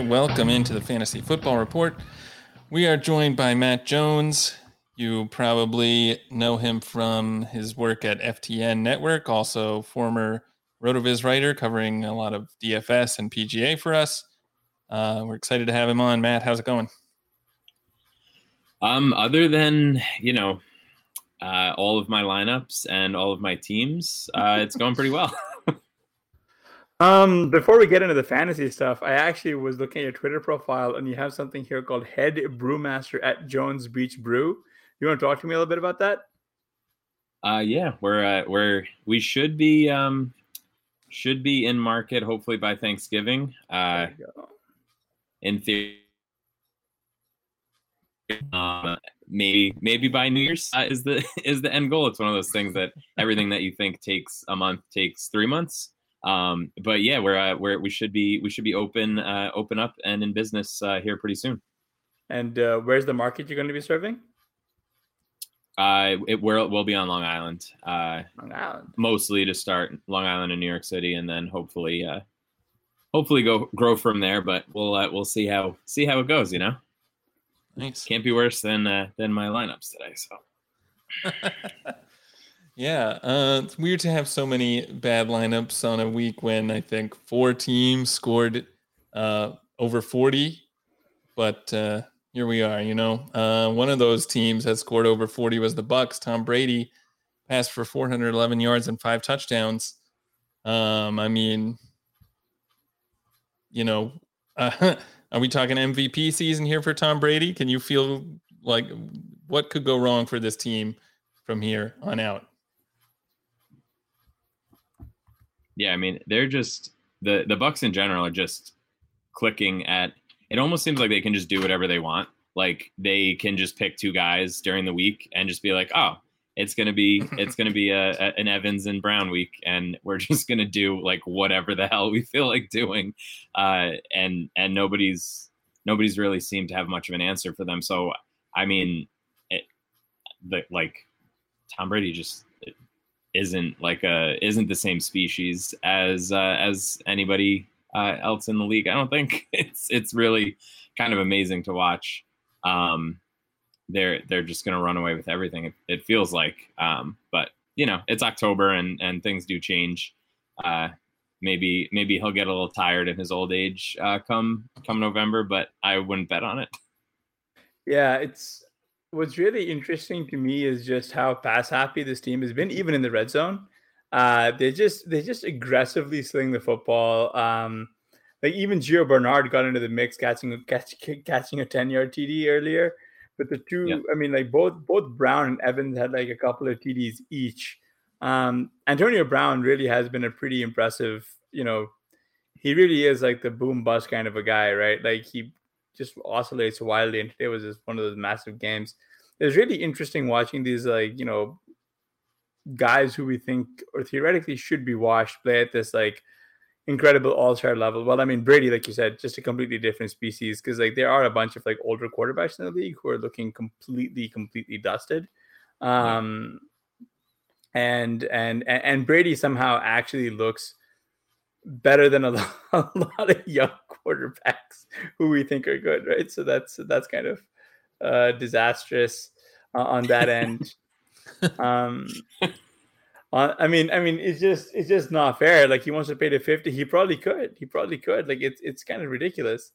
Right, welcome into the Fantasy Football Report. We are joined by Matt Jones. You probably know him from his work at FTN Network, also former RotoViz writer covering a lot of DFS and PGA for us. Uh, we're excited to have him on. Matt, how's it going? Um, other than you know, uh, all of my lineups and all of my teams, uh, it's going pretty well. Um, before we get into the fantasy stuff, I actually was looking at your Twitter profile, and you have something here called Head Brewmaster at Jones Beach Brew. You want to talk to me a little bit about that? Uh, yeah, we're uh, we're we should be um should be in market hopefully by Thanksgiving. Uh, in theory, uh, maybe maybe by New Year's uh, is the is the end goal. It's one of those things that everything that you think takes a month takes three months. Um, but yeah, we're uh, we're we should be we should be open uh, open up and in business uh, here pretty soon. And uh, where's the market you're going to be serving? Uh, it will will be on Long Island. Uh, Long Island. mostly to start Long Island and New York City, and then hopefully, uh, hopefully go grow from there. But we'll uh, we'll see how see how it goes. You know, Nice. can't be worse than uh, than my lineups today. So yeah, uh, it's weird to have so many bad lineups on a week when I think four teams scored uh, over 40, but uh, here we are. You know, uh, one of those teams that scored over 40 was the Bucs. Tom Brady passed for 411 yards and five touchdowns. Um, I mean, you know, are we talking MVP season here for Tom Brady? Can you feel like what could go wrong for this team from here on out? Yeah, I mean they're just the the Bucs in general are just clicking at. It almost seems like they can just do whatever they want. Like they can just pick two guys during the week and just be like, oh, it's gonna be it's gonna be a, a, an Evans and Brown week, and we're just gonna do like whatever the hell we feel like doing, uh, and and nobody's nobody's really seemed to have much of an answer for them. So I mean, it, the, like Tom Brady just isn't like a isn't the same species as uh, as anybody uh, else in the league. I don't think it's it's really kind of amazing to watch. Um, they're they're just going to run away with everything. It, it feels like, um, but you know, it's October and and things do change. Uh, maybe maybe he'll get a little tired in his old age uh, come come November, but I wouldn't bet on it. Yeah, it's what's really interesting to me is just how pass happy this team has been, even in the red zone. Uh, they just they just aggressively sling the football. Um, like even Gio Bernard got into the mix, catching catch, catching a ten yard TD earlier. But the two, Yeah. I mean, like both both Brown and Evans had like a couple of TDs each. Um, Antonio Brown really has been a pretty impressive. You know, he really is like the boom bust kind of a guy, right? Like he just oscillates wildly, and today was just one of those massive games. It's really interesting watching these like you know guys who we think or theoretically should be washed play at this like incredible all-star level. Well, I mean Brady, like you said, just a completely different species because like there are a bunch of like older quarterbacks in the league who are looking completely, completely dusted. Um, and and and Brady somehow actually looks better than a lot, a lot of young quarterbacks who we think are good, right? So that's that's kind of uh, disastrous uh, on that end. um, uh, I mean, I mean, it's just it's just not fair. Like he wants to pay the fifty, he probably could. He probably could. Like it's it's kind of ridiculous.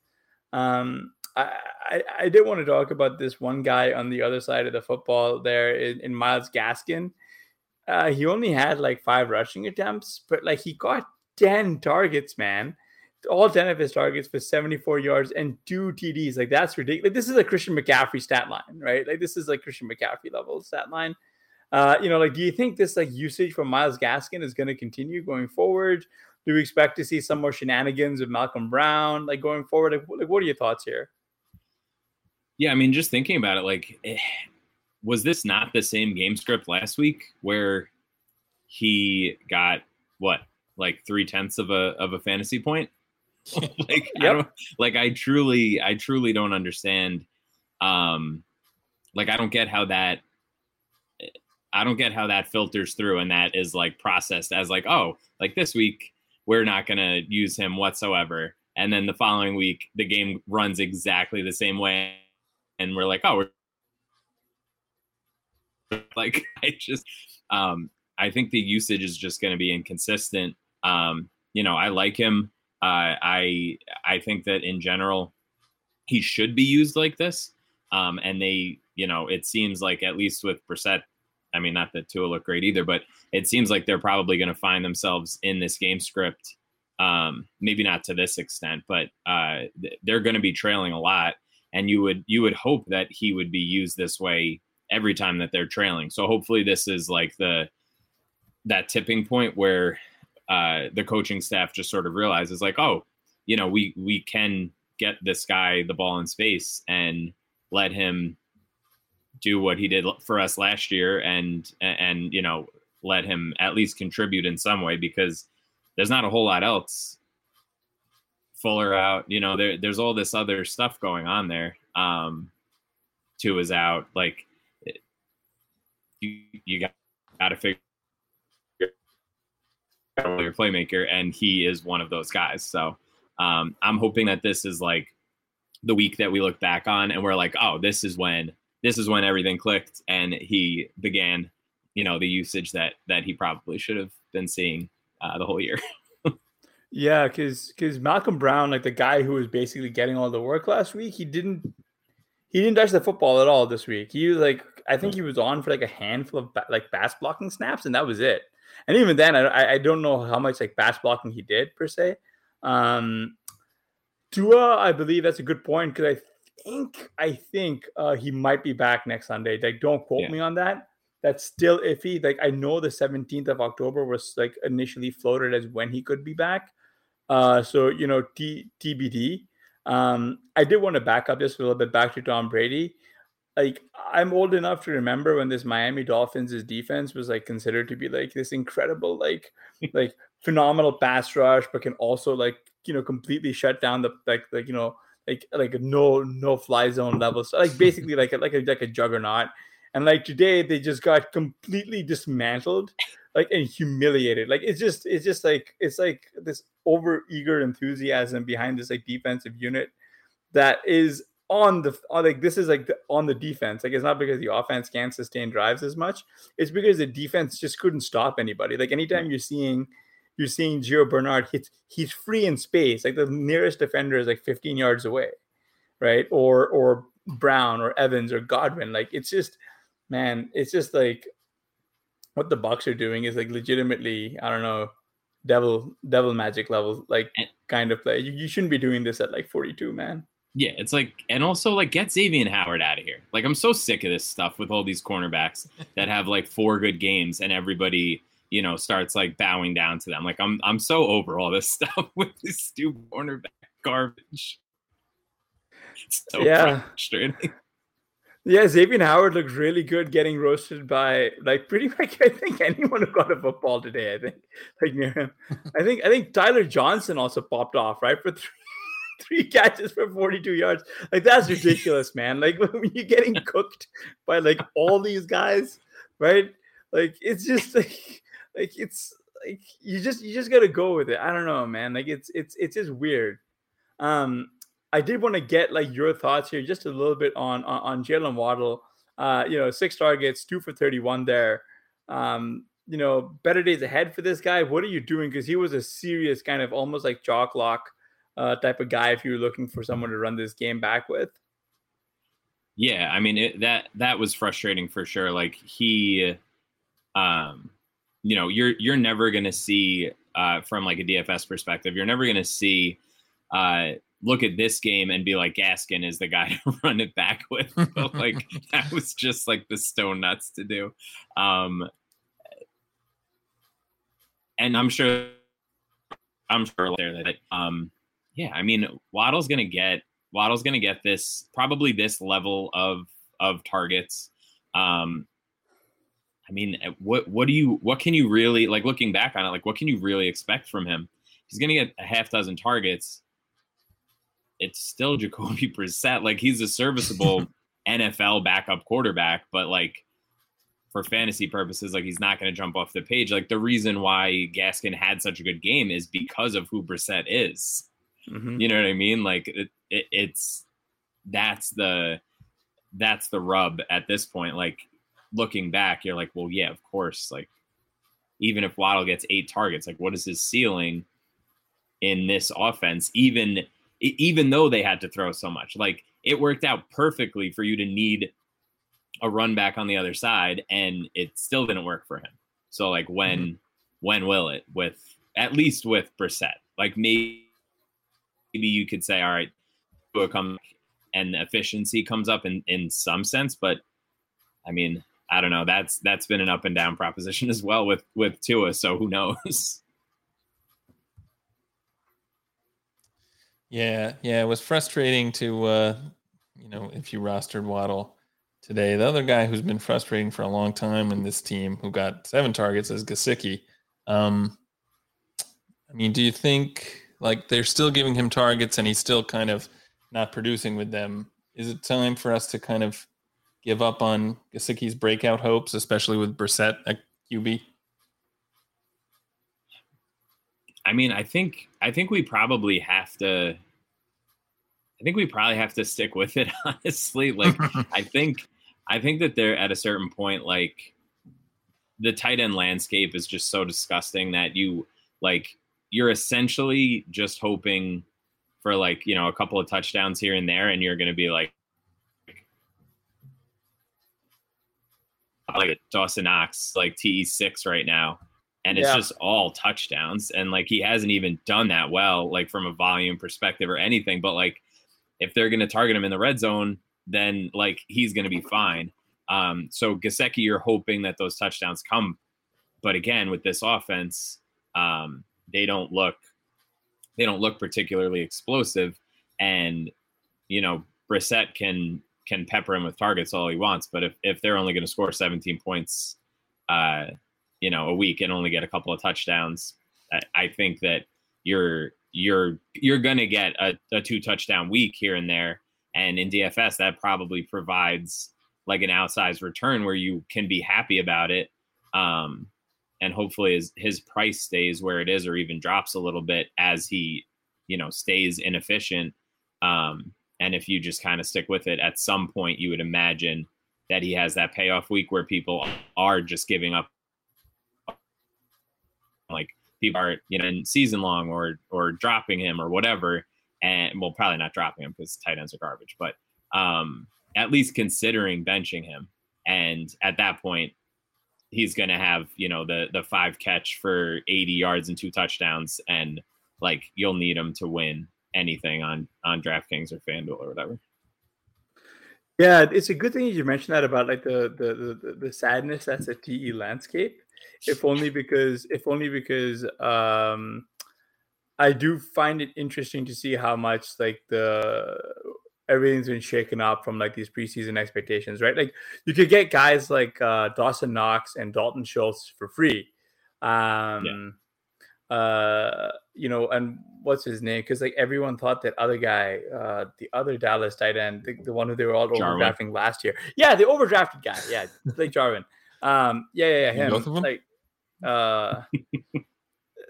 Um, I, I, I did want to talk about this one guy on the other side of the football there in, in Myles Gaskin. Uh, he only had like five rushing attempts, but like he got 10 targets, man. All 10 of his targets for 74 yards and two TDs. Like that's ridiculous. Like, this is a Christian McCaffrey stat line, right? Like this is like Christian McCaffrey level stat line. Uh, you know, like do you think this like usage from Myles Gaskin is going to continue going forward? Do we expect to see some more shenanigans with Malcolm Brown like going forward? Like, like what are your thoughts here? Yeah, I mean, just thinking about it, like, eh, was this not the same game script last week where he got what, like three tenths of a of a fantasy point? like, yep. I don't like. I truly, I truly don't understand. Um, like, I don't get how that. I don't get how that filters through and that is like processed as like, oh, like this week we're not gonna use him whatsoever, and then the following week the game runs exactly the same way and we're like, oh, we're like I just um I think the usage is just going to be inconsistent. Um, you know, I like him. Uh, I I think that in general he should be used like this. Um, and they, you know, it seems like at least with Brissett, I mean, not that Tua look great either, but it seems like they're probably going to find themselves in this game script. Um, maybe not to this extent, but uh, they're going to be trailing a lot and you would you would hope that he would be used this way every time that they're trailing. So hopefully this is like the that tipping point where uh, the coaching staff just sort of realizes like, oh, you know, we we can get this guy the ball in space and let him do what he did for us last year and and you know let him at least contribute in some way because there's not a whole lot else Fuller out. You know, there, there's all this other stuff going on there. Um, Tua is out. Like you, you got, got to figure your playmaker, and he is one of those guys. So um, I'm hoping that this is like the week that we look back on, and we're like, oh, this is when this is when everything clicked, and he began, you know, the usage that that he probably should have been seeing uh, the whole year. Yeah, because because Malcolm Brown, like the guy who was basically getting all the work last week, he didn't he didn't touch the football at all this week. He was like, I think he was on for like a handful of ba- like pass blocking snaps, and that was it. And even then, I I don't know how much like pass blocking he did per se. Um, Tua, I believe that's a good point because I think I think uh, he might be back next Sunday. Like, don't quote yeah. me on that. That's still iffy. Like, I know the 17th of October was like initially floated as when he could be back. Uh, so you know, T- TBD. Um, I did want to back up just a little bit back to Tom Brady. Like I'm old enough to remember when this Miami Dolphins' defense was like considered to be like this incredible, like like phenomenal pass rush, but can also like you know completely shut down the like like you know like like no no fly zone level. So like basically like a, like a like a juggernaut. And like today they just got completely dismantled like and humiliated. Like it's just it's just like it's like this over eager enthusiasm behind this like defensive unit that is on the oh, like this is like the, on the defense. Like it's not because the offense can't sustain drives as much. It's because the defense just couldn't stop anybody. Like anytime you're seeing you're seeing Gio Bernard hits he's free in space. Like the nearest defender is like 15 yards away, right? Or or Brown or Evans or Godwin. Like it's just man, it's just like what the Bucs are doing is like legitimately, I don't know, devil devil magic level like kind of play. You, you shouldn't be doing this at like 42, man. Yeah, it's like, and also like get Xavier Howard out of here. Like I'm so sick of this stuff with all these cornerbacks that have like four good games and everybody, you know, starts like bowing down to them. Like I'm I'm so over all this stuff with this stupid cornerback garbage. It's so yeah. frustrating. Yeah, Xavier Howard looks really good getting roasted by like pretty much I think anyone who got a football today, I think, like near him. I think I think Tyler Johnson also popped off, right? For three, three catches for 42 yards. Like that's ridiculous, man. Like when you're getting cooked by like all these guys, right? Like it's just like like it's like you just you just gotta go with it. I don't know, man. Like it's it's it's just weird. Um, I did want to get like your thoughts here, just a little bit on on, on Jalen Waddle. Uh, you know, six targets, two for thirty-one there. Um, you know, better days ahead for this guy. What are you doing? Because he was a serious kind of almost like jock lock uh, type of guy. If you're looking for someone to run this game back with. Yeah, I mean it, that that was frustrating for sure. Like he, um, you know, you're you're never gonna see uh, from like a DFS perspective, you're never gonna see uh, look at this game and be like Gaskin is the guy to run it back with. But like that was just like the stone nuts to do. Um, and I'm sure I'm sure there that um yeah, I mean Waddle's gonna get Waddle's gonna get this probably this level of of targets. Um I mean, eh, what what do you what can you really like looking back on it? Like, what can you really expect from him? He's gonna get a half dozen targets. It's still Jacoby Brissett. Like he's a serviceable NFL backup quarterback, but like for fantasy purposes, like he's not going to jump off the page. Like the reason why Gaskin had such a good game is because of who Brissett is. Mm-hmm. You know what I mean? Like it, it, it's that's the that's the rub at this point. Like looking back, you're like, well, yeah, of course. Like even if Waddle gets eight targets, like what is his ceiling in this offense? Even even though they had to throw so much, like it worked out perfectly for you to need a run back on the other side, and it still didn't work for him. So like when mm-hmm. when will it with at least with Brissett? Like maybe maybe you could say, all right, come and efficiency comes up in in some sense, but I mean, I don't know. That's that's been an up and down proposition as well with with Tua. So who knows? Yeah, yeah, it was frustrating to uh, you know if you rostered Waddle today. The other guy who's been frustrating for a long time in this team, who got seven targets, is Gesicki. Um, I mean, do you think like they're still giving him targets and he's still kind of not producing with them? Is it time for us to kind of give up on Gesicki's breakout hopes, especially with Brissett at QB? I mean, I think I think we probably have to. I think we probably have to stick with it. Honestly, like I think I think that they're at a certain point, like the tight end landscape is just so disgusting that you like you're essentially just hoping for like you know a couple of touchdowns here and there, and you're going to be like like Dawson Knox, like TE six right now, and it's yeah. just all touchdowns. And like he hasn't even done that well, like from a volume perspective or anything. But like if they're going to target him in the red zone, then like he's going to be fine. Um, so Gesicki, you're hoping that those touchdowns come, but again, with this offense, um, they don't look they don't look particularly explosive, and you know Brissett can can pepper him with targets all he wants, but if if they're only going to score 17 points, uh, you know, a week and only get a couple of touchdowns, I, I think that you're you're you're going to get a, a two touchdown week here and there and in DFS, that probably provides like an outsized return where you can be happy about it. Um, and hopefully his, his price stays where it is or even drops a little bit as he, you know, stays inefficient. Um, and if you just kind of stick with it, at some point you would imagine that he has that payoff week where people are just giving up like people are you know in season long or or dropping him or whatever and well, probably not dropping him because tight ends are garbage, but um, at least considering benching him. And at that point, he's going to have you know the the five catch for 80 yards and two touchdowns, and like you'll need him to win anything on on DraftKings or FanDuel or whatever. Yeah, it's a good thing you mentioned that about like the the the, the sadness that's a TE landscape. If only because if only because um I do find it interesting to see how much like the everything's been shaken up from like these preseason expectations, right? Like you could get guys like uh, Dawson Knox and Dalton Schultz for free. Um, yeah. uh, you know, and what's his name? Because like everyone thought that other guy, uh, the other Dallas tight end, the, the one who they were all Jarwin. overdrafting last year. Yeah, the overdrafted guy. Yeah, like Jarwin. Um, yeah, yeah, yeah him. Both of them? Like, uh,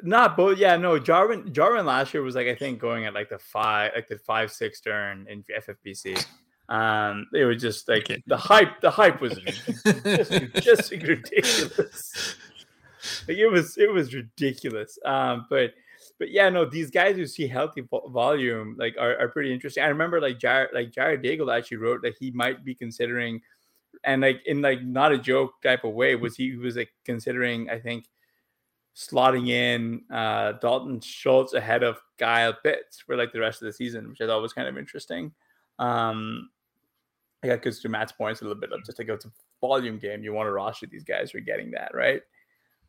not both. Yeah, no. Jarwin, Jarwin last year was like I think going at like the five, like the five six turn in FFPC. Um, it was just like the hype. The hype was just, just ridiculous. Like it was, it was ridiculous. Um, but but yeah, no, these guys who see healthy vo- volume like are, are pretty interesting. I remember like Jared, like Jared Daigle actually wrote that he might be considering, and like in like not a joke type of way, was he was like considering, I think, slotting in uh Dalton Schultz ahead of Kyle Pitts for like the rest of the season, which I thought was kind of interesting. Um, yeah, because to Matt's points a little bit of just like it's a volume game, you want to roster these guys who are getting that right.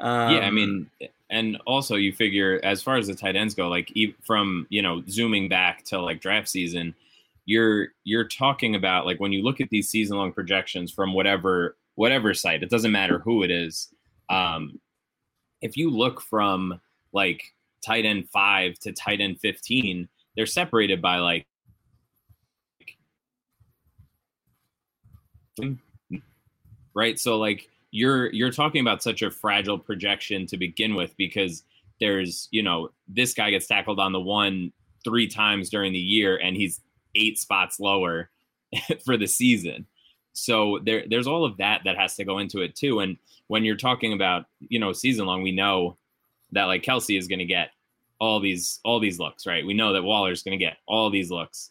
Um, yeah, I mean, and also you figure as far as the tight ends go, like from you know zooming back to like draft season, you're you're talking about like when you look at these season long projections from whatever whatever site, it doesn't matter who it is. Um, if you look from like tight end five to tight end fifteen, they're separated by like right. So like you're you're talking about such a fragile projection to begin with because there's you know this guy gets tackled on the one three times during the year and he's eight spots lower for the season so there there's all of that that has to go into it too. And when you're talking about you know season long we know that like Kelce is going to get all these all these looks right? We know that waller's going to get all these looks.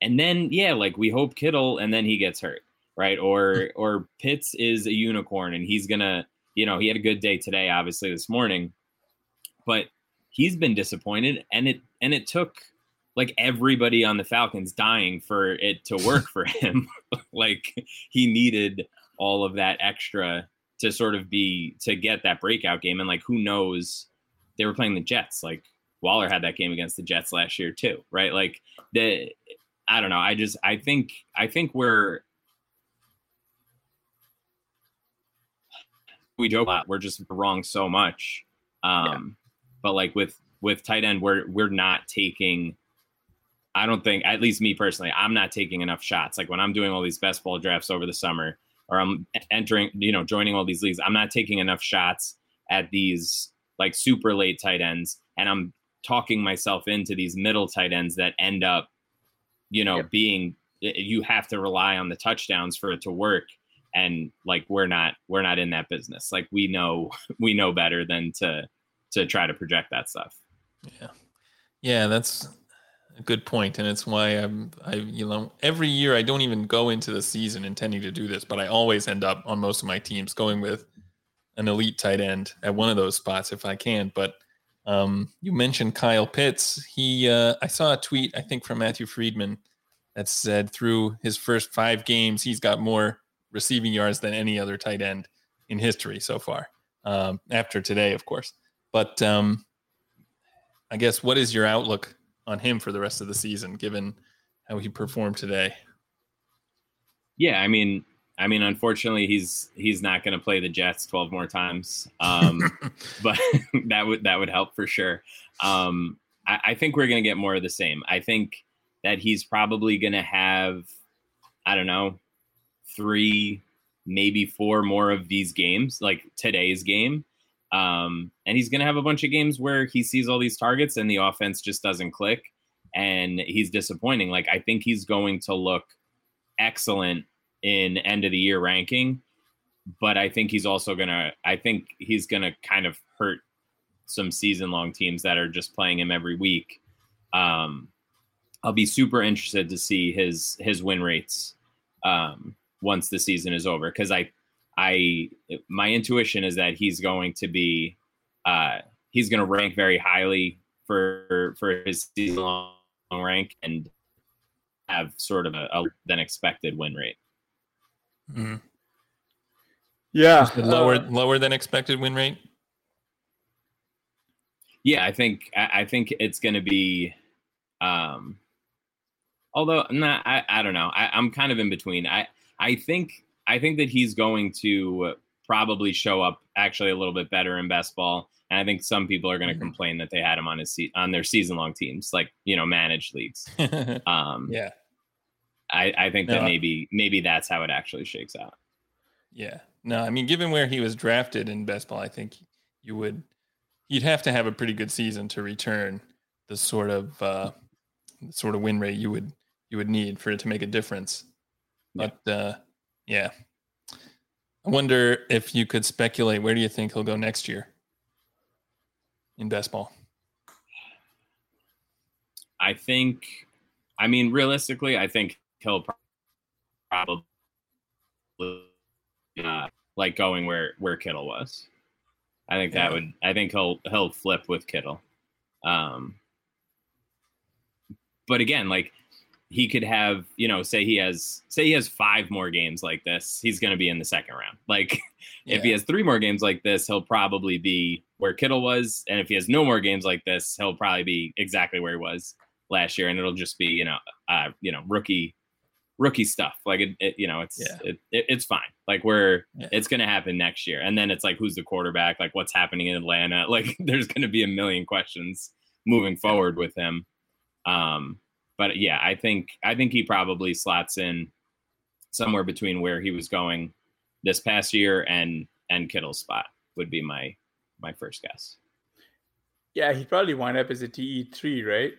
And then yeah like we hope kittle and then he gets hurt right? Or or Pitts is a unicorn and he's gonna, you know, he had a good day today, obviously this morning, but he's been disappointed, and it and it took like everybody on the Falcons dying for it to work for him. like he needed all of that extra to sort of be to get that breakout game, and like who knows, they were playing the Jets, like. Waller had that game against the Jets last year too, right? Like the I don't know. I just I think I think we're we joke a lot. We're just wrong so much. Um, Yeah. But like with with tight end, we're we're not taking. I don't think, at least me personally, I'm not taking enough shots. Like when I'm doing all these best ball drafts over the summer, or I'm entering, you know, joining all these leagues, I'm not taking enough shots at these like super late tight ends, and I'm talking myself into these middle tight ends that end up, you know, Yep. being you have to rely on the touchdowns for it to work and like we're not we're not in that business like we know we know better than to to try to project that stuff Yeah, yeah, that's a good point, and it's why I'm I you know every year I don't even go into the season intending to do this, but I always end up on most of my teams going with an elite tight end at one of those spots if I can. But um, you mentioned Kyle Pitts. He uh, I saw a tweet I think from Matthew Friedman that said through his first five games he's got more receiving yards than any other tight end in history so far. Um, after today, of course, but um, I guess what is your outlook on him for the rest of the season, given how he performed today? yeah i mean i mean unfortunately he's he's not going to play the jets 12 more times. Um but that would that would help for sure. Um i, I think we're going to get more of the same. I think that he's probably going to have i don't know three maybe four more of these games like today's game um and he's going to have a bunch of games where he sees all these targets and the offense just doesn't click. And he's disappointing. Like i think he's going to look excellent in end of the year ranking but i think he's also gonna i think he's gonna kind of hurt some season long teams that are just playing him every week. Um i'll be super interested to see his his win rates um once the season is over because i i my intuition is that he's going to be uh he's going to rank very highly for for his season long rank and have sort of a, a than expected win rate Mhm. Yeah, lower uh, lower than expected win rate. Yeah, I think I, I think it's going to be. Um, although not, I I don't know. I, I'm kind of in between. I I think I think that he's going to probably show up actually a little bit better in best ball, and I think some people are going to Mhm. complain that they had him on his se- on their season long teams, like you know managed leagues. Um, yeah, I I think that maybe maybe that's how it actually shakes out. yeah. no, I mean, given where he was drafted in best ball, I think you would you'd have to have a pretty good season to return the sort of uh, sort of win rate you would you would need for it to make a difference. But uh, yeah, I wonder if you could speculate where do you think he'll go next year in best ball? I think, I mean, realistically, I think he'll probably uh, like going where where Kittle was. I think that would. I think he'll he'll flip with Kittle. Um, but again, like he could have, you know, say he has say he has five more games like this, he's going to be in the second round. Like yeah. if he has three more games like this, he'll probably be where Kittle was, and if he has no more games like this, he'll probably be exactly where he was last year, and it'll just be, you know, uh, you know, rookie rookie stuff. Like it, it you know, it's yeah. it, it, it's fine. Like we're yeah. it's going to happen next year, and then it's like who's the quarterback? Like what's happening in Atlanta? Like there's going to be a million questions moving forward with him. Um, but yeah, I think I think he probably slots in somewhere between where he was going this past year and and Kittle's spot would be my my first guess. Yeah, he probably wind up as a TE three, right?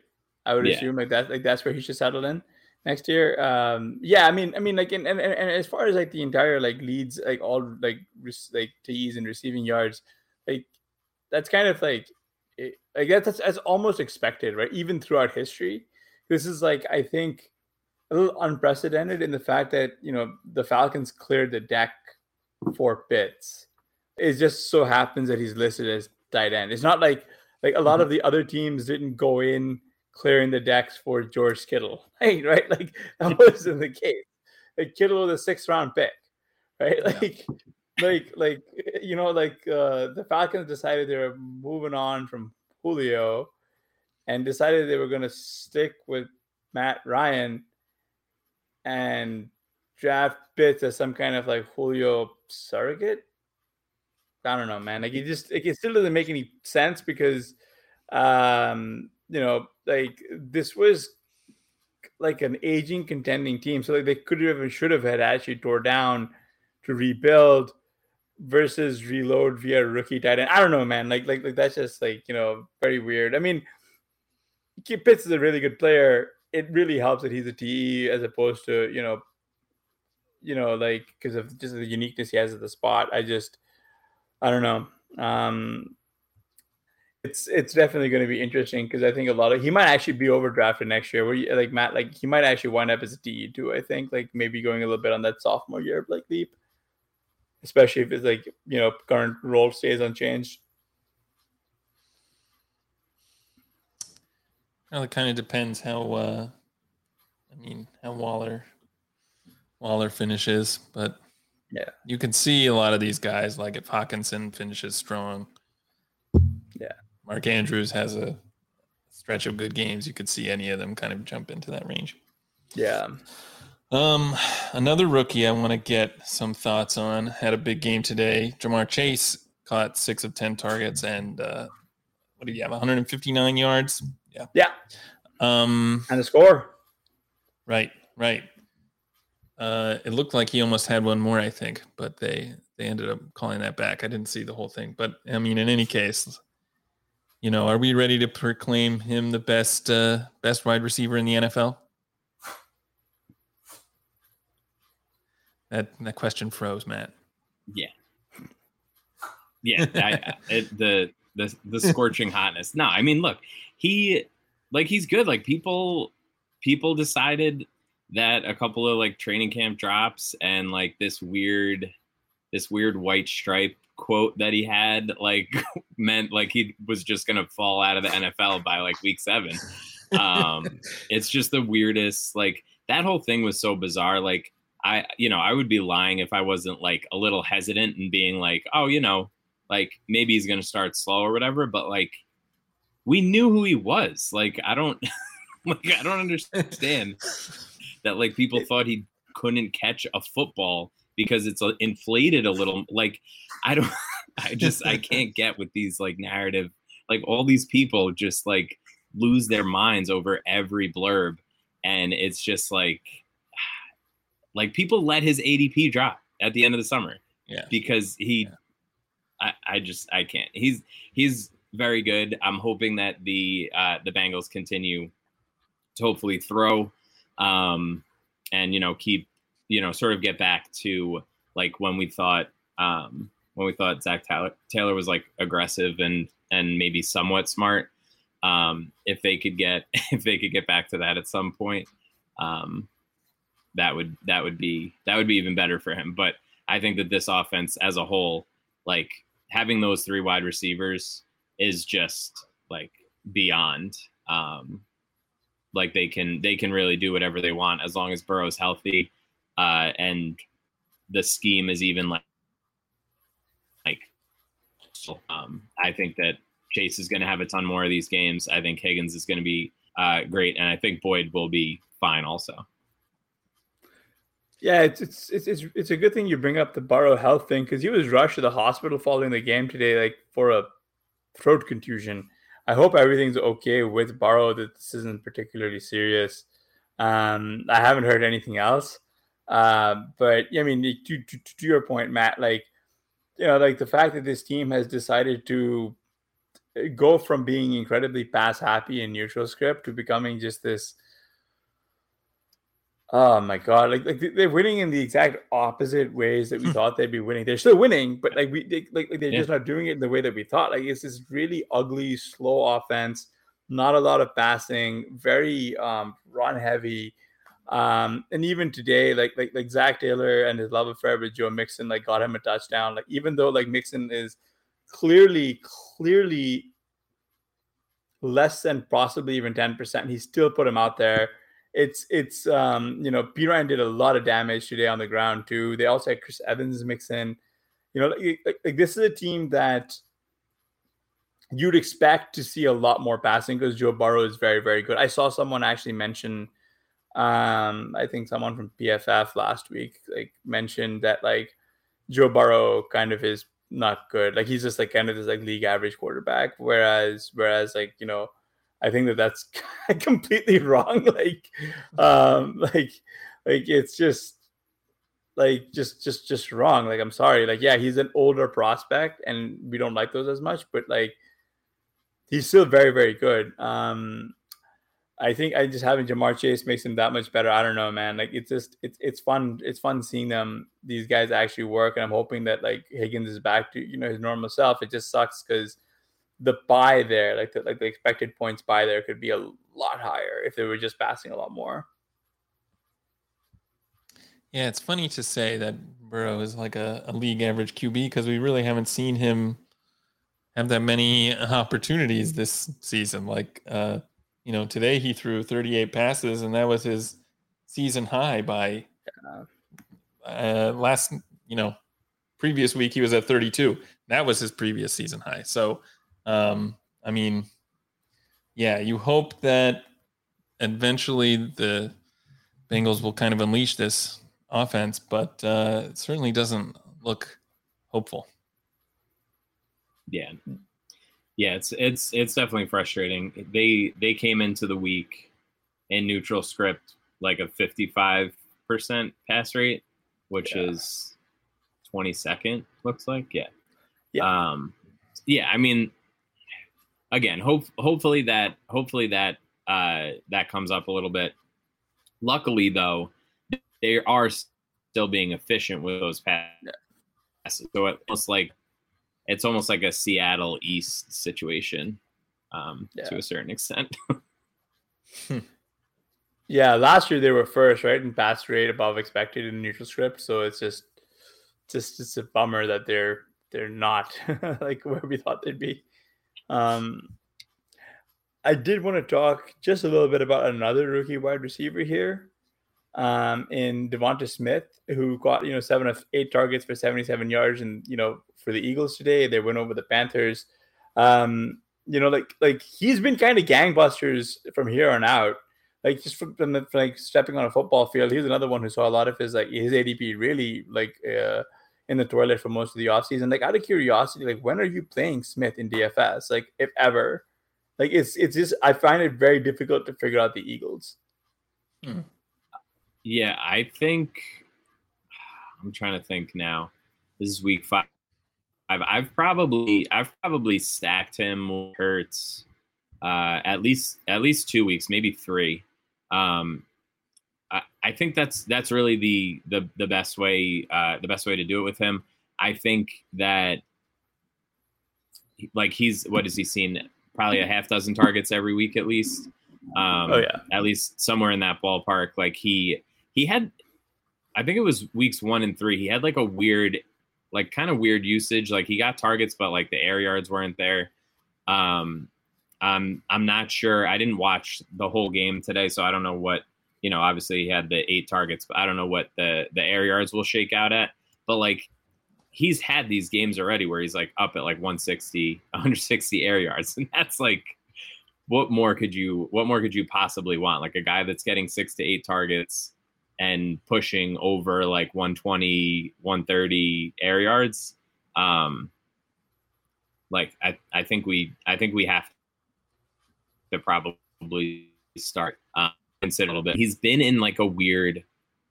I would yeah. assume like that like that's where he should settle in next year. Um, yeah, I mean, I mean, like, and, and, and as far as like the entire like leads, like all like like TEs and receiving yards, like that's kind of like, it, like that's that's almost expected, right? Even throughout history, this is like I think a little unprecedented in the fact that you know the Falcons cleared the deck for Pitts. It just so happens that he's listed as tight end. It's not like like a lot mm-hmm. of the other teams didn't go in clearing the decks for George Kittle, right? Right, like that wasn't the case. Like Kittle was a sixth round pick, right? Like, yeah. like, like you know, like uh, the Falcons decided they were moving on from Julio, and decided they were going to stick with Matt Ryan and draft Pitts as some kind of like Julio surrogate. I don't know, man. Like it just like, it still doesn't make any sense because um, you know, like this was like an aging contending team. So like they could have and should have had actually tore down to rebuild versus reload via rookie tight end. I don't know, man. Like like like that's just like, you know, very weird. I mean, Pitts is a really good player. It really helps that he's a TE as opposed to, you know, you know, like because of just the uniqueness he has at the spot. I just I don't know. Um it's it's definitely going to be interesting because I think a lot of he might actually be overdrafted next year. Where you, like Matt, like he might actually wind up as a DE too. I think like maybe going a little bit on that sophomore year like leap, especially if it's like you know current role stays unchanged. Well, it kind of depends how. uh I mean, how Waller Waller finishes, but yeah, you can see a lot of these guys. Like if Hockenson finishes strong, yeah, Mark Andrews has a stretch of good games, you could see any of them kind of jump into that range. Yeah. Um, another rookie I want to get some thoughts on had a big game today. Ja'Marr Chase caught six of ten targets and uh, what do you have? 159 yards. Yeah. Yeah. Um, and a score. Right. Right. Uh, it looked like he almost had one more, I think, but they they ended up calling that back. I didn't see the whole thing, but I mean, in any case, you know, are we ready to proclaim him the best uh, best wide receiver in the NFL? That that question froze, Matt. Yeah, yeah. I, it, the the the scorching hotness. No, I mean, look, he like he's good. Like people people decided that a couple of like training camp drops and like this weird this weird white stripe quote that he had like meant like he was just gonna fall out of the NFL by like week seven. Um, it's just the weirdest. Like that whole thing was so bizarre. Like I, you know, I would be lying if I wasn't like a little hesitant and being like, oh, you know, like maybe he's gonna start slow or whatever. But like we knew who he was. Like I don't, like I don't understand that like people thought he couldn't catch a football because it's uh, inflated a little. Like I don't, I just I can't get with these like narrative. Like all these people just like lose their minds over every blurb, and it's just like, like people let his ADP drop at the end of the summer Yeah. Because he, Yeah. I, I just I can't. He's he's very good. I'm hoping that the uh, the Bengals continue to hopefully throw, um, and you know keep you know sort of get back to like when we thought um, when we thought Zac Taylor, Taylor was like aggressive and and maybe somewhat smart. Um, if they could get if they could get back to that at some point, um, that would that would be that would be even better for him. But I think that this offense as a whole, like having those three wide receivers, is just like beyond. Um, like they can they can really do whatever they want as long as Burrow's healthy, uh, and the scheme is even like like. Um, I think that Chase is going to have a ton more of these games. I think Higgins is going to be uh, great, and I think Boyd will be fine also. Yeah, it's it's it's it's, it's a good thing you bring up the Burrow health thing because he was rushed to the hospital following the game today, like for a throat contusion. I hope everything's okay with Burrow. That this isn't particularly serious. Um, I haven't heard anything else. Uh, but I mean, to, to to your point, Matt, like you know, like the fact that this team has decided to go from being incredibly pass happy and neutral script to becoming just this Oh my god! Like like they're winning in the exact opposite ways that we thought they'd be winning. They're still winning, but like we they, like, like they're Yeah. just not doing it in the way that we thought. Like it's this really ugly, slow offense. Not a lot of passing. Very um, run heavy. Um, and even today, like like like Zac Taylor and his love affair with Joe Mixon, like got him a touchdown. Like even though like Mixon is clearly clearly less than possibly even ten percent, he still put him out there it's it's um you know B Ryan did a lot of damage today on the ground too. They also had Chris Evans mix in. You know, like, like, like this is a team that you'd expect to see a lot more passing because Joe Burrow is very very good. I saw someone actually mention, um, I think someone from PFF last week like mentioned that like Joe Burrow kind of is not good. Like he's just like kind of this like league average quarterback. Whereas whereas like you know I think that that's completely wrong. Like, um, like, like it's just like just just just wrong. Like, I'm sorry. Like, yeah, he's an older prospect, and we don't like those as much. But like, he's still very very good. Um, I think I just having Ja'Marr Chase makes him that much better. I don't know, man. Like, it's just it's it's fun. It's fun seeing them these guys actually work, and I'm hoping that like Higgins is back to you know his normal self. It just sucks because the buy there, like the like the expected points buy there, could be a lot higher if they were just passing a lot more. Yeah, it's funny to say that Burrow is like a, a league average QB because we really haven't seen him have that many opportunities this season. Like, uh, you know, today he threw 38 passes, and that was his season high by uh, last, you know, previous week he was at 32. That was his previous season high. So, um, I mean, yeah, you hope that eventually the Bengals will kind of unleash this offense, but uh, it certainly doesn't look hopeful. Yeah, yeah, it's it's it's definitely frustrating. They they came into the week in neutral script like a fifty five percent pass rate, which Yeah. is twenty second. Looks like yeah, Yeah. Um, yeah. I mean, again, hope hopefully that hopefully that uh that comes up a little bit. Luckily, though, they are still being efficient with those passes. So it's almost like it's almost like a Seattle East situation um, to a certain extent. Yeah, last year they were first, right, in pass rate above expected in neutral script. So it's just, just it's a bummer that they're they're not like where we thought they'd be. Um, I did want to talk just a little bit about another rookie wide receiver here, um, in DeVonta Smith, who got you know seven of eight targets for seventy-seven yards, and you know for the Eagles today they went over the Panthers. Um, you know, like like he's been kind of gangbusters from here on out like just from, from, from, like stepping on a football field, he's another one who saw a lot of his like his ADP really like uh, in the toilet for most of the offseason. Like out of curiosity, like when are you playing Smith in DFS? Like if ever. Like it's it's just I find it very difficult to figure out the Eagles. yeah, I think I'm trying to think now. This is week five. I've, I've probably I've probably stacked him Hurts uh, at least at least two weeks, maybe three. Um, I, I think that's that's really the the the best way uh, the best way to do it with him. I think that like he's what has he seen? Probably a half dozen targets every week at least. Um, Oh, yeah. at least somewhere in that ballpark. Like he he had, I think it was weeks one and three. He had like a weird, like kind of weird usage. Like he got targets, but like the air yards weren't there. Um, um, I'm not sure. I didn't watch the whole game today, so I don't know what you know. Obviously, he had the eight targets, but I don't know what the the air yards will shake out at. But like he's had these games already where he's like up at like 160 160 air yards and that's like what more could you what more could you possibly want like a guy that's getting six to eight targets and pushing over like 120 130 air yards um like i i think we i think we have to probably start uh, consider a little bit. He's been in like a weird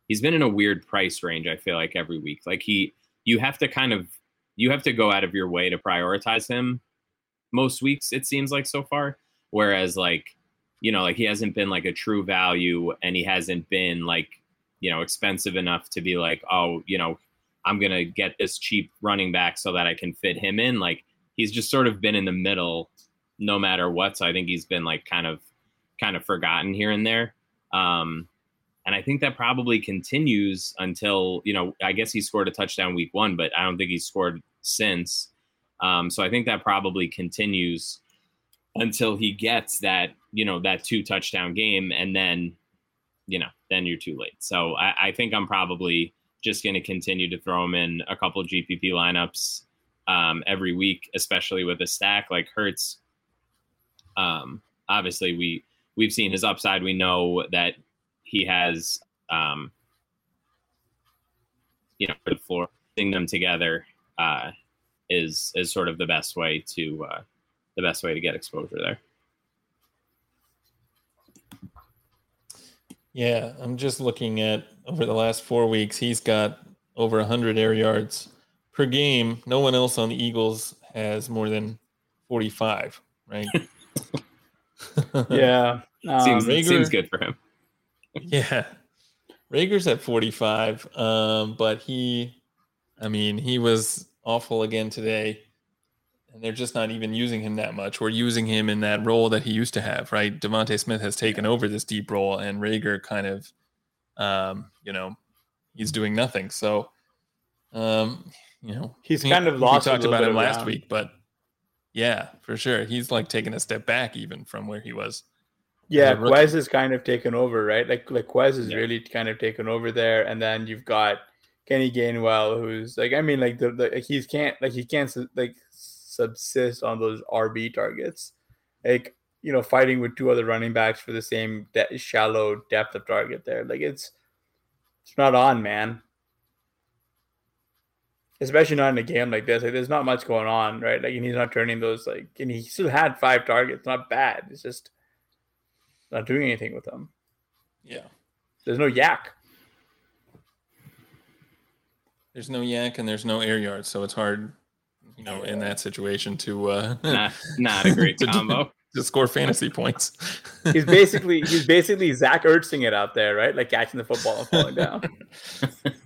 he's been in a weird price range i feel like every week. Like he you have to kind of you have to go out of your way to prioritize him most weeks it seems like so far. Whereas like you know like he hasn't been like a true value and he hasn't been like you know expensive enough to be like oh you know i'm gonna get this cheap running back so that i can fit him in. Like he's just sort of been in the middle no matter what. So i think he's been like kind of kind of forgotten here and there um and I think that probably continues until, you know, I guess he scored a touchdown week one, but I don't think he's scored since. Um, so I think that probably continues until he gets that, you know, that two touchdown game. And then, you know, then you're too late. So I, I think I'm probably just going to continue to throw him in a couple GPP lineups um, every week, especially with a stack like Hurts. Um, obviously, we we've seen his upside. We know that he has um you know good floor putting them together uh is is sort of the best way to uh the best way to get exposure there Yeah, I'm just looking at over the last four weeks, he's got over 100 air yards per game. No one else on the Eagles has more than 45, right? Yeah. Um, seems Reagor- seems good for him Yeah. Reagor's at 45, um, but he, I mean, he was awful again today. And they're just not even using him that much. We're using him in that role that he used to have, right? DeVonta Smith has taken over this deep role, and Reagor kind of, um, you know, he's doing nothing. So, um, you know, He's he- kind of lost We talked little about bit him last ground. week, but yeah, for sure, he's like taking a step back even from where he was. Yeah. Quez is kind of taken over, right? Like like Quez is Yeah. really kind of taken over there, and then you've got Kenny Gainwell, who's like, I mean, like the, the he's can't like he can't like subsist on those RB targets, like you know, fighting with two other running backs for the same de- shallow depth of target there. Like it's it's not on, man. Especially not in a game like this. Like there's not much going on, right? Like and he's not turning those like and he still had five targets. Not bad. It's just not doing anything with them. Yeah. There's no YAC. There's no YAC and there's no air yards, so it's hard, you know, in that situation to uh not not a great To combo to score fantasy points. He's basically he's basically Zach Ertzing it out there, right? Like catching the football and falling down.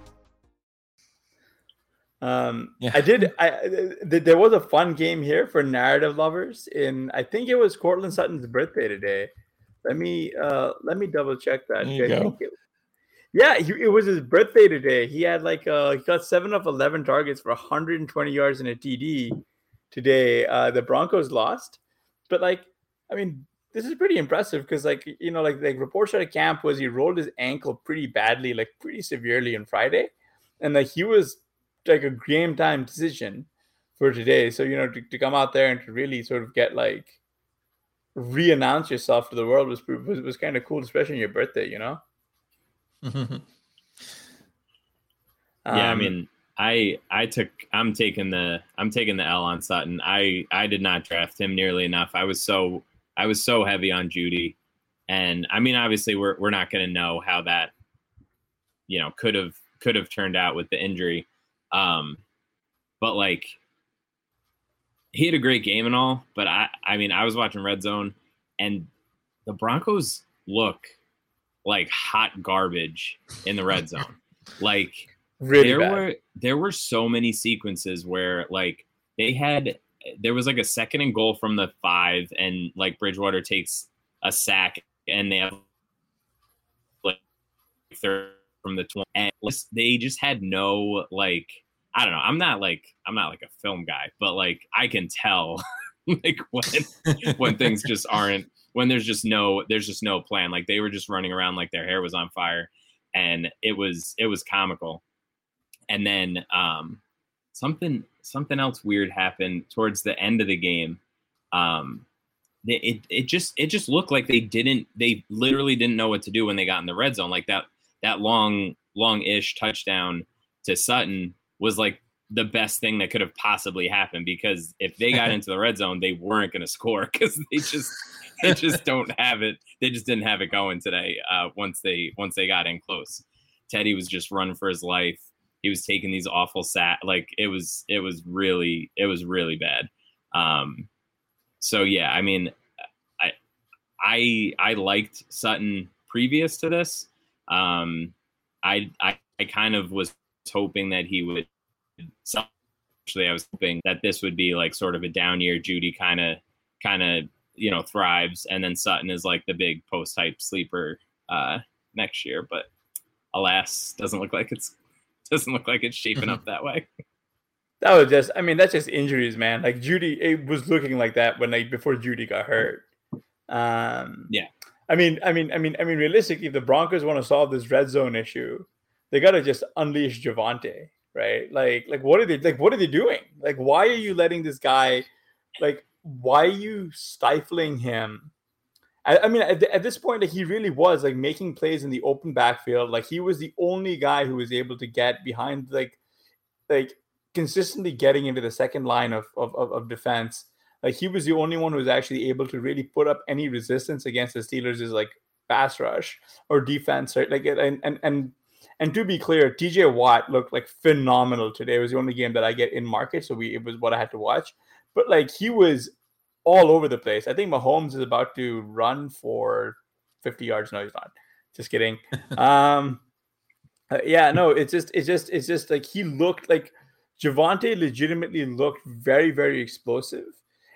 Um, yeah. I did. I th- there was a fun game here for narrative lovers. In I think it was Courtland Sutton's birthday today. Let me uh let me double check that. It, yeah, he, it was his birthday today. He had like uh he got seven of eleven targets for 120 yards in a TD today. Uh, the Broncos lost, but like I mean this is pretty impressive because like you know like like reports out of camp was he rolled his ankle pretty badly like pretty severely on Friday, and like he was like a game time decision for today. So you know to, to come out there and to really sort of get like re-announce yourself to the world was was, was kind of cool, especially on your birthday. You know. um, yeah, I mean, I I took I'm taking the I'm taking the L on Sutton. I I did not draft him nearly enough. I was so I was so heavy on Jeudy, and I mean, obviously, we're we're not going to know how that you know could have could have turned out with the injury. Um, but like he had a great game and all, but I I mean I was watching Red Zone and the Broncos look like hot garbage in the red zone. like really there bad. were there were so many sequences where like they had there was like a second and goal from the five and like Bridgewater takes a sack and they have like third from the 20 and they just had no like I don't know. I'm not like I'm not like a film guy, but like I can tell like when when things just aren't when there's just no there's just no plan. Like they were just running around like their hair was on fire and it was it was comical. And then um something something else weird happened towards the end of the game. Um it it just it just looked like they didn't they literally didn't know what to do when they got in the red zone. Like that that long long ish touchdown to Sutton was like the best thing that could have possibly happened because if they got into the red zone, they weren't going to score because they just they just don't have it. They just didn't have it going today. Uh, once they once they got in close, Teddy was just running for his life. He was taking these awful sat like it was it was really it was really bad. Um, so yeah, I mean, I I I liked Sutton previous to this. Um, I I I kind of was hoping that he would. Actually, I was hoping that this would be like sort of a down year. Jeudy kind of, kind of, you know, thrives, and then Sutton is like the big post type sleeper uh, next year. But alas, doesn't look like it's doesn't look like it's shaping up that way. That was just, I mean, that's just injuries, man. Like Jeudy, it was looking like that when like before Jeudy got hurt. Um, yeah. I mean, I mean, I mean, I mean, realistically, if the Broncos want to solve this red zone issue, they got to just unleash Javonte, right? Like, like what are they like? What are they doing? Like, why are you letting this guy? Like, why are you stifling him? I, I mean, at, at, this point, like he really was like making plays in the open backfield. Like he was the only guy who was able to get behind, like, like consistently getting into the second line of of, of, of defense. Like he was the only one who was actually able to really put up any resistance against the Steelers' is like pass rush or defense, right? Like and and and and to be clear, TJ Watt looked like phenomenal today. It was the only game that I get in market, so we it was what I had to watch. But like he was all over the place. I think Mahomes is about to run for 50 yards. No, he's not. Just kidding. um, Uh, yeah, no, it's just it's just it's just like he looked like Javonte legitimately looked very very explosive,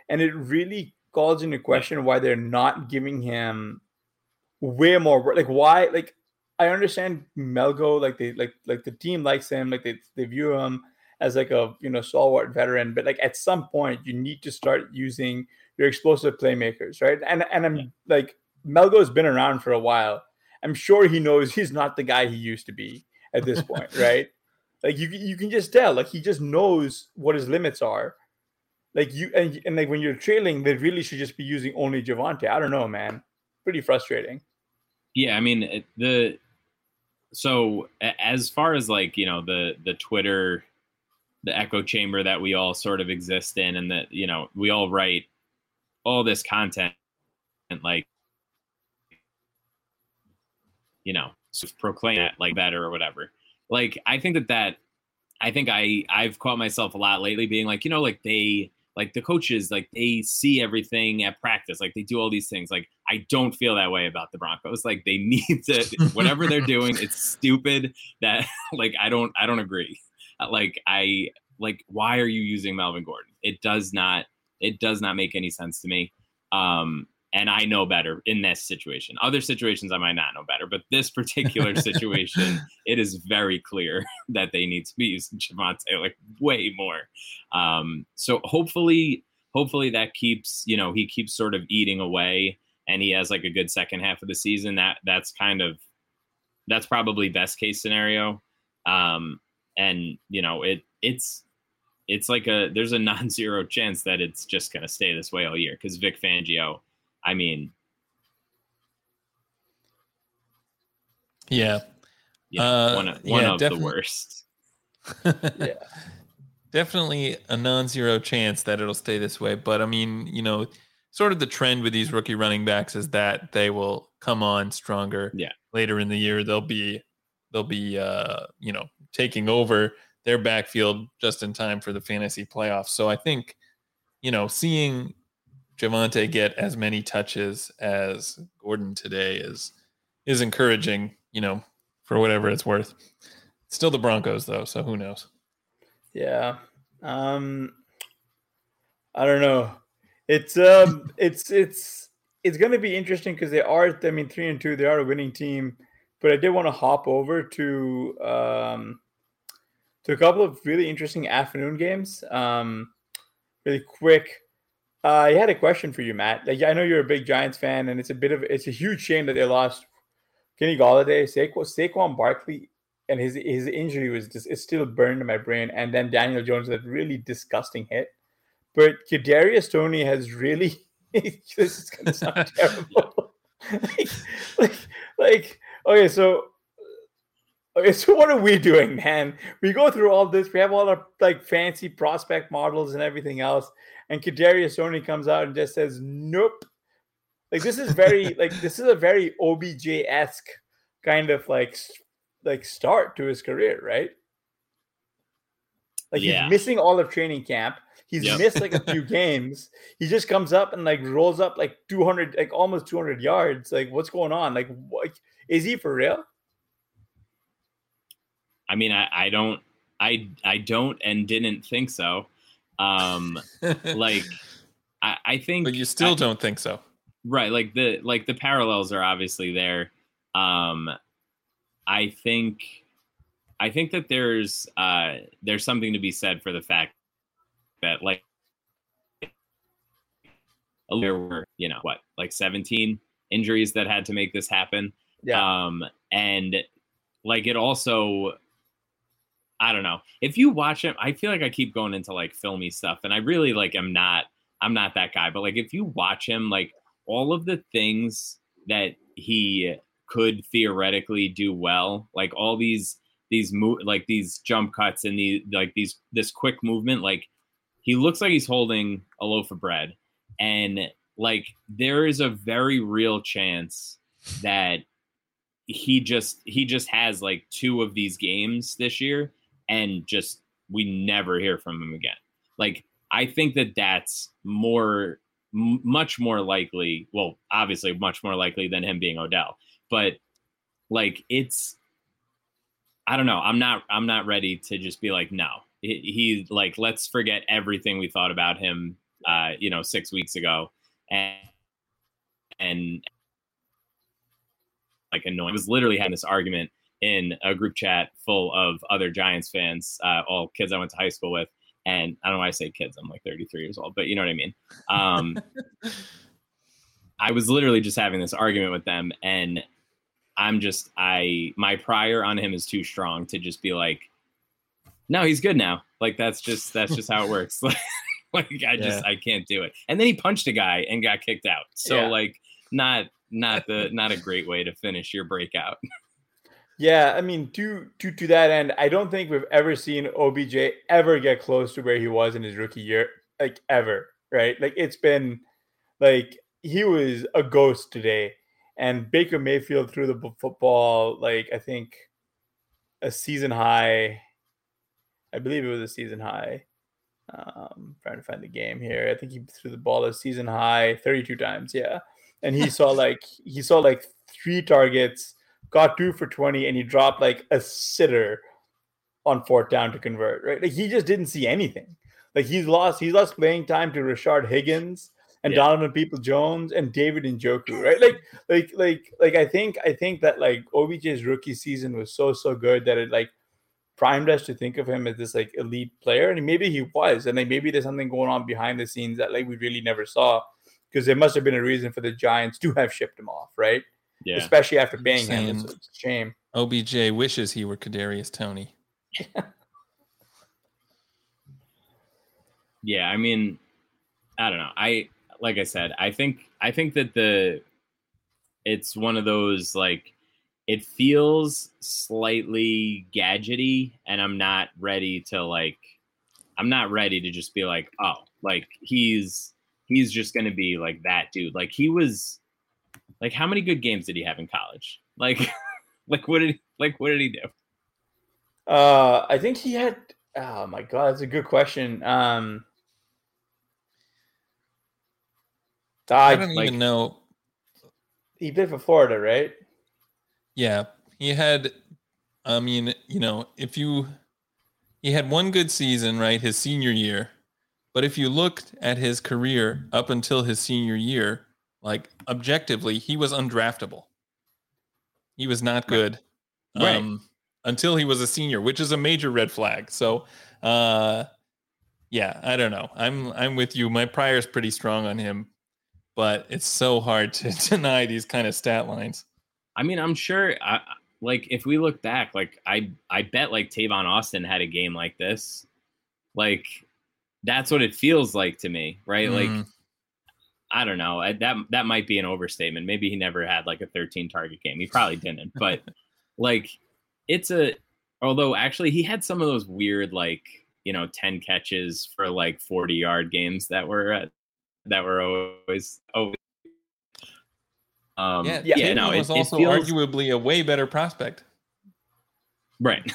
and it really calls into question why they're not giving him way more work. Like why? Like I understand Melgo, like they like like the team likes him, like they they view him as like a you know stalwart veteran, but like at some point you need to start using your explosive playmakers, right? And and I'm like Melgo's been around for a while. I'm sure he knows he's not the guy he used to be at this point, right? Like you you can just tell, like he just knows what his limits are. Like you and, and like when you're trailing, they really should just be using only Javonte. I don't know, man. Pretty frustrating. Yeah, I mean the so as far as like you know the the Twitter, the echo chamber that we all sort of exist in, and that you know we all write all this content and like you know proclaim it like better or whatever. Like I think that that I think I I've caught myself a lot lately being like you know like they like the coaches like they see everything at practice. Like they do all these things. Like i don't feel that way about the broncos. Like they need to whatever they're doing it's stupid that like i don't i don't agree. Uh, like i like why are you using melvin gordon? It does not it does not make any sense to me. Um and I know better in this situation. Other situations I might not know better, but this particular situation, it is very clear that they need to be using Javonte like way more. Um, so hopefully, hopefully that keeps you know he keeps sort of eating away, and he has like a good second half of the season. That that's kind of that's probably best case scenario. Um, and you know it it's it's like a there's a non-zero chance that it's just going to stay this way all year because Vic Fangio I mean, yeah, yeah, uh, one, one yeah, of the worst. yeah, definitely a non-zero chance that it'll stay this way. But I mean, you know, sort of the trend with these rookie running backs is that they will come on stronger. Yeah, later in the year they'll be they'll be uh, you know taking over their backfield just in time for the fantasy playoffs. So I think you know seeing Javonte get as many touches as Gordon today is is encouraging, you know, for whatever it's worth. still the Broncos though, so who knows? Yeah. Um I don't know. It's um it's it's it's going to be interesting because they are I mean 3 and 2, they are a winning team, but I did want to hop over to um to a couple of really interesting afternoon games. Um really quick Uh, I had a question for you, Matt. Like, I know you're a big Giants fan, and it's a bit of it's a huge shame that they lost Kenny Golladay, Saquon, Saquon Barkley, and his his injury was just it's still burned in my brain. And then Daniel Jones that really disgusting hit. But Kadarius Toney has really this is gonna sound terrible. like, like, like, okay, so okay, so what are we doing, man? We go through all this. We have all our like fancy prospect models and everything else and Kadarius Toney comes out and just says, "Nope." Like this is very like this is a very OBJ esque kind of like like start to his career, right? Like yeah. he's missing all of training camp. He's yep. missed like a few games. He just comes up and like rolls up like 200, like almost 200 yards. Like, what's going on? Like, what is he for real? I mean, I, I don't, I, I don't and didn't think so. Um, like I, I think, but you still I, don't think so, right? Like the like the parallels are obviously there. Um, I think, I think that there's uh there's something to be said for the fact that like there were you know what like 17 injuries that had to make this happen. Yeah. Um, and like it also I don't know. If you watch him, I feel like I keep going into like filmy stuff, and I really like am not. I'm not that guy, but like if you watch him, like all of the things that he could theoretically do well, like all these these move like these jump cuts and the like these this quick movement, like he looks like he's holding a loaf of bread, and like there is a very real chance that he just he just has like two of these games this year and just we never hear from him again. Like I think that that's more m- much more likely, well, obviously much more likely than him being Odell. But like it's I don't know. I'm not I'm not ready to just be like no. He, he like let's forget everything we thought about him uh, you know, 6 weeks ago and and like annoying. I was literally having this argument in a group chat full of other Giants fans, uh, all kids I went to high school with. And I don't know why I say kids, I'm like 33 years old, but you know what I mean. Um, I was literally just having this argument with them, and I'm just, I, my prior on him is too strong to just be like, no, he's good now. Like, that's just, that's just how it works. like, I just, yeah. I can't do it. And then he punched a guy and got kicked out. So, yeah. like, not, not the, not a great way to finish your breakout. Yeah, I mean, to to to that end, I don't think we've ever seen OBJ ever get close to where he was in his rookie year, like ever, right? Like it's been like he was a ghost today, and Baker Mayfield threw the football like I think a season high. I believe it was a season high. Um, trying to find the game here. I think he threw the ball a season high 32 times. Yeah, and he saw like he saw like three targets got two for 20 and he dropped like a sitter on fourth down to convert, right? Like he just didn't see anything. Like he's lost, he's lost playing time to Rashard Higgins and yeah. Donovan Peoples-Jones and David Njoku, right? Like, like, like, like I think I think that like OBJ's rookie season was so so good that it like primed us to think of him as this like elite player, and maybe he was, and like maybe there's something going on behind the scenes that like we really never saw, because there must have been a reason for the Giants to have shipped him off, right? Yeah. Especially after paying him. It's, it's a shame. OBJ wishes he were Kadarius Toney. yeah, I mean, I don't know. I like I said, I think I think that the it's one of those like it feels slightly gadgety and I'm not ready to like I'm not ready to just be like, oh, like he's he's just gonna be like that dude. Like he was like, how many good games did he have in college? Like, like what did like what did he do? Uh, I think he had. Oh my god, that's a good question. Um, I, I don't like, even know. He played for Florida, right? Yeah, he had. I mean, you know, if you he had one good season, right, his senior year. But if you looked at his career up until his senior year, like objectively, he was undraftable. He was not good right. um, until he was a senior, which is a major red flag. So, uh, yeah, I don't know. I'm I'm with you. My prior is pretty strong on him, but it's so hard to deny these kind of stat lines. I mean, I'm sure. I, like if we look back, like I I bet like Tavon Austin had a game like this. Like that's what it feels like to me, right? Mm. Like I don't know. That that might be an overstatement. Maybe he never had like a 13 target game. He probably didn't. But like it's a although actually he had some of those weird like, you know, 10 catches for like 40 yard games that were uh, that were always always um, yeah, yeah, yeah no, was it, also it feels... arguably a way better prospect. Right.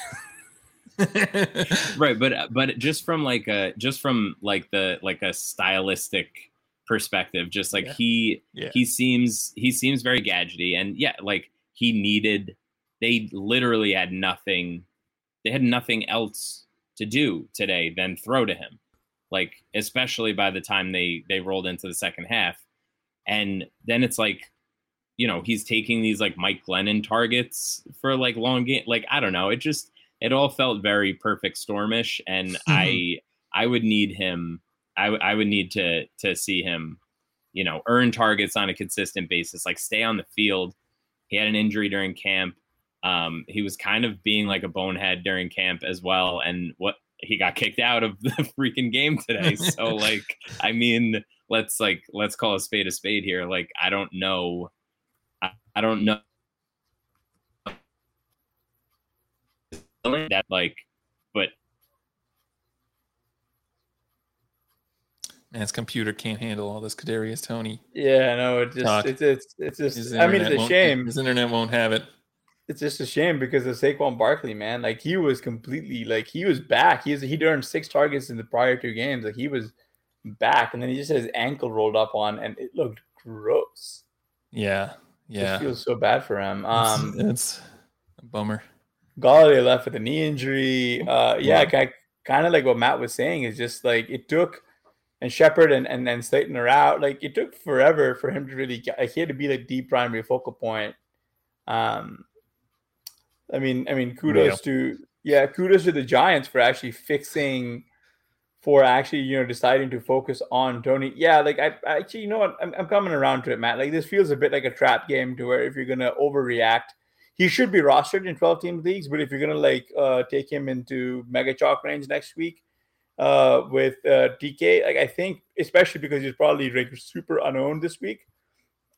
right, but but just from like a just from like the like a stylistic perspective just like yeah. he yeah. he seems he seems very gadgety and yeah like he needed they literally had nothing they had nothing else to do today than throw to him like especially by the time they they rolled into the second half and then it's like you know he's taking these like mike glennon targets for like long game like i don't know it just it all felt very perfect stormish and i i would need him I, w- I would need to to see him, you know, earn targets on a consistent basis, like stay on the field. He had an injury during camp. Um, he was kind of being like a bonehead during camp as well, and what he got kicked out of the freaking game today. So like, I mean, let's like let's call a spade a spade here. Like, I don't know, I, I don't know that like, but Man's computer can't handle all this Kadarius Toney. Yeah, no, it just it's it's it's just. I mean, it's a shame. His internet won't have it. It's just a shame because of Saquon Barkley, man. Like he was completely like he was back. He's he earned six targets in the prior two games. Like he was back, and then he just had his ankle rolled up on, and it looked gross. Yeah, yeah. It feels so bad for him. Um, it's, it's a bummer. Golladay left with a knee injury. Uh, yeah, kind of like what Matt was saying is just like it took, and Shepard and and then Slayton are out. Like it took forever for him to really get. Like, he had to be like the primary focal point. Um, I mean, I mean, kudos yeah. to yeah, kudos to the Giants for actually fixing, for actually you know deciding to focus on Toney. Yeah, like I, I actually you know what I'm, I'm coming around to it, Matt. Like this feels a bit like a trap game to where if you're gonna overreact he should be rostered in 12 team leagues. But if you're gonna like uh, take him into mega chalk range next week uh, with uh, DK, like I think, especially because he's probably like super unowned this week,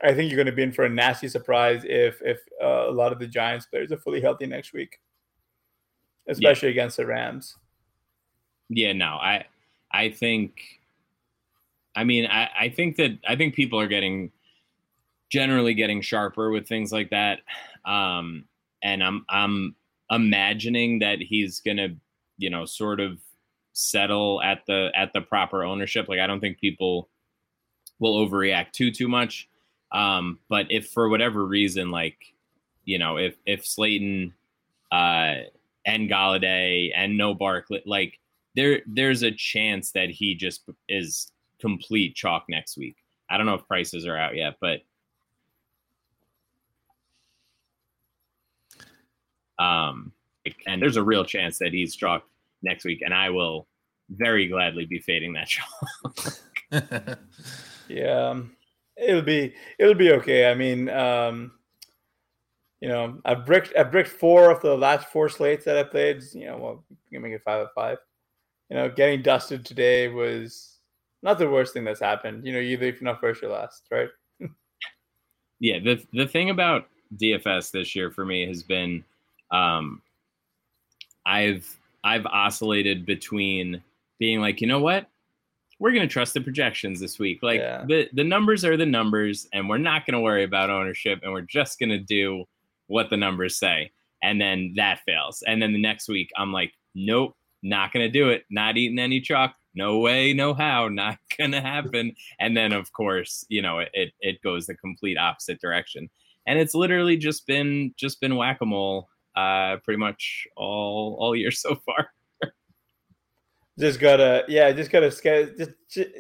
I think you're gonna be in for a nasty surprise if if uh, a lot of the Giants players are fully healthy next week, especially yeah. against the Rams. Yeah, no, I I think. I mean, I, I think that I think people are getting generally getting sharper with things like that. Um, and I'm I'm imagining that he's gonna, you know, sort of settle at the at the proper ownership. Like I don't think people will overreact too too much. Um, but if for whatever reason, like you know, if if Slayton uh, and Golladay and no Barkley, like there there's a chance that he just is complete chalk next week. I don't know if prices are out yet, but Um, and there's a real chance that he's struck next week, and I will very gladly be fading that show. yeah, um, it'll be it'll be okay. I mean, um, you know, I've bricked I've bricked four of the last four slates that I played. You know, well, you make it five out of five. You know, getting dusted today was not the worst thing that's happened. You know, either if you're not first or last, right? yeah, the the thing about DFS this year for me has been um, I've I've oscillated between being like, you know what, we're gonna trust the projections this week. Like yeah. the the numbers are the numbers, and we're not gonna worry about ownership, and we're just gonna do what the numbers say. And then that fails, and then the next week I'm like, nope, not gonna do it. Not eating any chalk. No way, no how. Not gonna happen. and then of course, you know, it it goes the complete opposite direction. And it's literally just been just been whack a mole uh, pretty much all all year so far. just gotta yeah just gotta just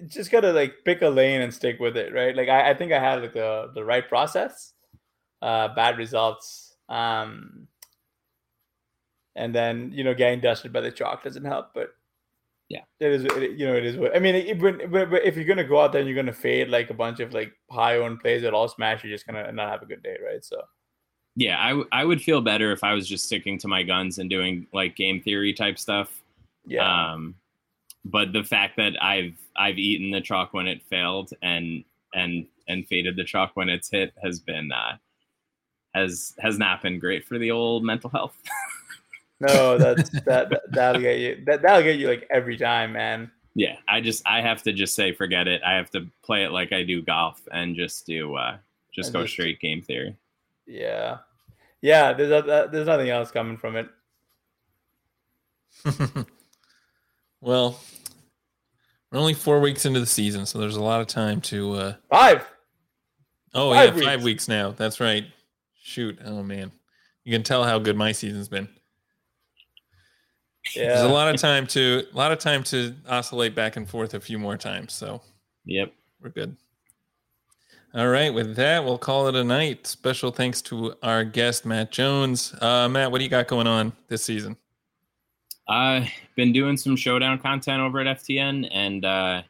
just gotta like pick a lane and stick with it right? Like i, I think i had like the the right process uh bad results um and then you know getting dusted by the chalk doesn't help but yeah. it is it, you know it is what i mean it, but if you're gonna go out there and you're gonna fade like a bunch of like high owned plays that all smash you're just gonna not have a good day right? So yeah, I, w- I would feel better if I was just sticking to my guns and doing like game theory type stuff. Yeah. Um, but the fact that I've I've eaten the chalk when it failed and and and faded the chalk when it's hit has been uh, has has not been great for the old mental health. no, that's that, that that'll get you that that'll get you like every time, man. Yeah, I just I have to just say forget it. I have to play it like I do golf and just do uh just and go just, straight game theory. Yeah, yeah. There's a, there's nothing else coming from it. well, we're only four weeks into the season, so there's a lot of time to uh five. Oh five yeah, weeks. five weeks now. That's right. Shoot. Oh man, you can tell how good my season's been. Yeah. There's a lot of time to a lot of time to oscillate back and forth a few more times. So, yep, we're good. All right, with that, we'll call it a night. Special thanks to our guest, Matt Jones. Uh, Matt, what do you got going on this season? I've been doing some showdown content over at FTN, and uh,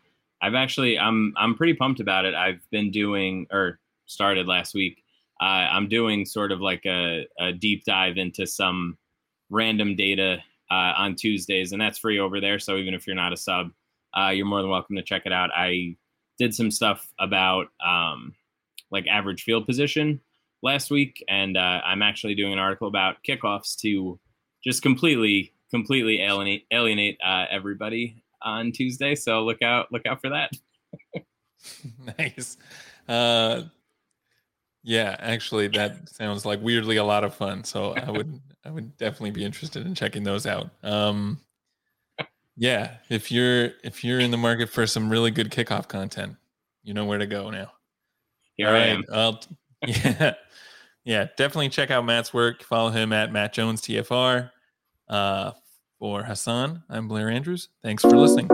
I've actually I'm I'm pretty pumped about it. I've been doing or started last week. Uh, I'm doing sort of like a, a, deep dive into some random data uh, on Tuesdays, and that's free over there. So even if you're not a sub, uh, you're more than welcome to check it out. I did some stuff about um, like average field position last week, and uh, I'm actually doing an article about kickoffs to just completely completely alienate alienate uh, everybody on Tuesday. So look out look out for that. nice. Uh, yeah, actually, that sounds like weirdly a lot of fun. So I would I would definitely be interested in checking those out. Um, yeah, if you're if you're in the market for some really good kickoff content, you know where to go now. Here All I right, am. I'll, yeah. yeah, definitely check out Matt's work. Follow him at Matt Jones TFR. Uh, for Hassan, I'm Blair Andrews. Thanks for listening.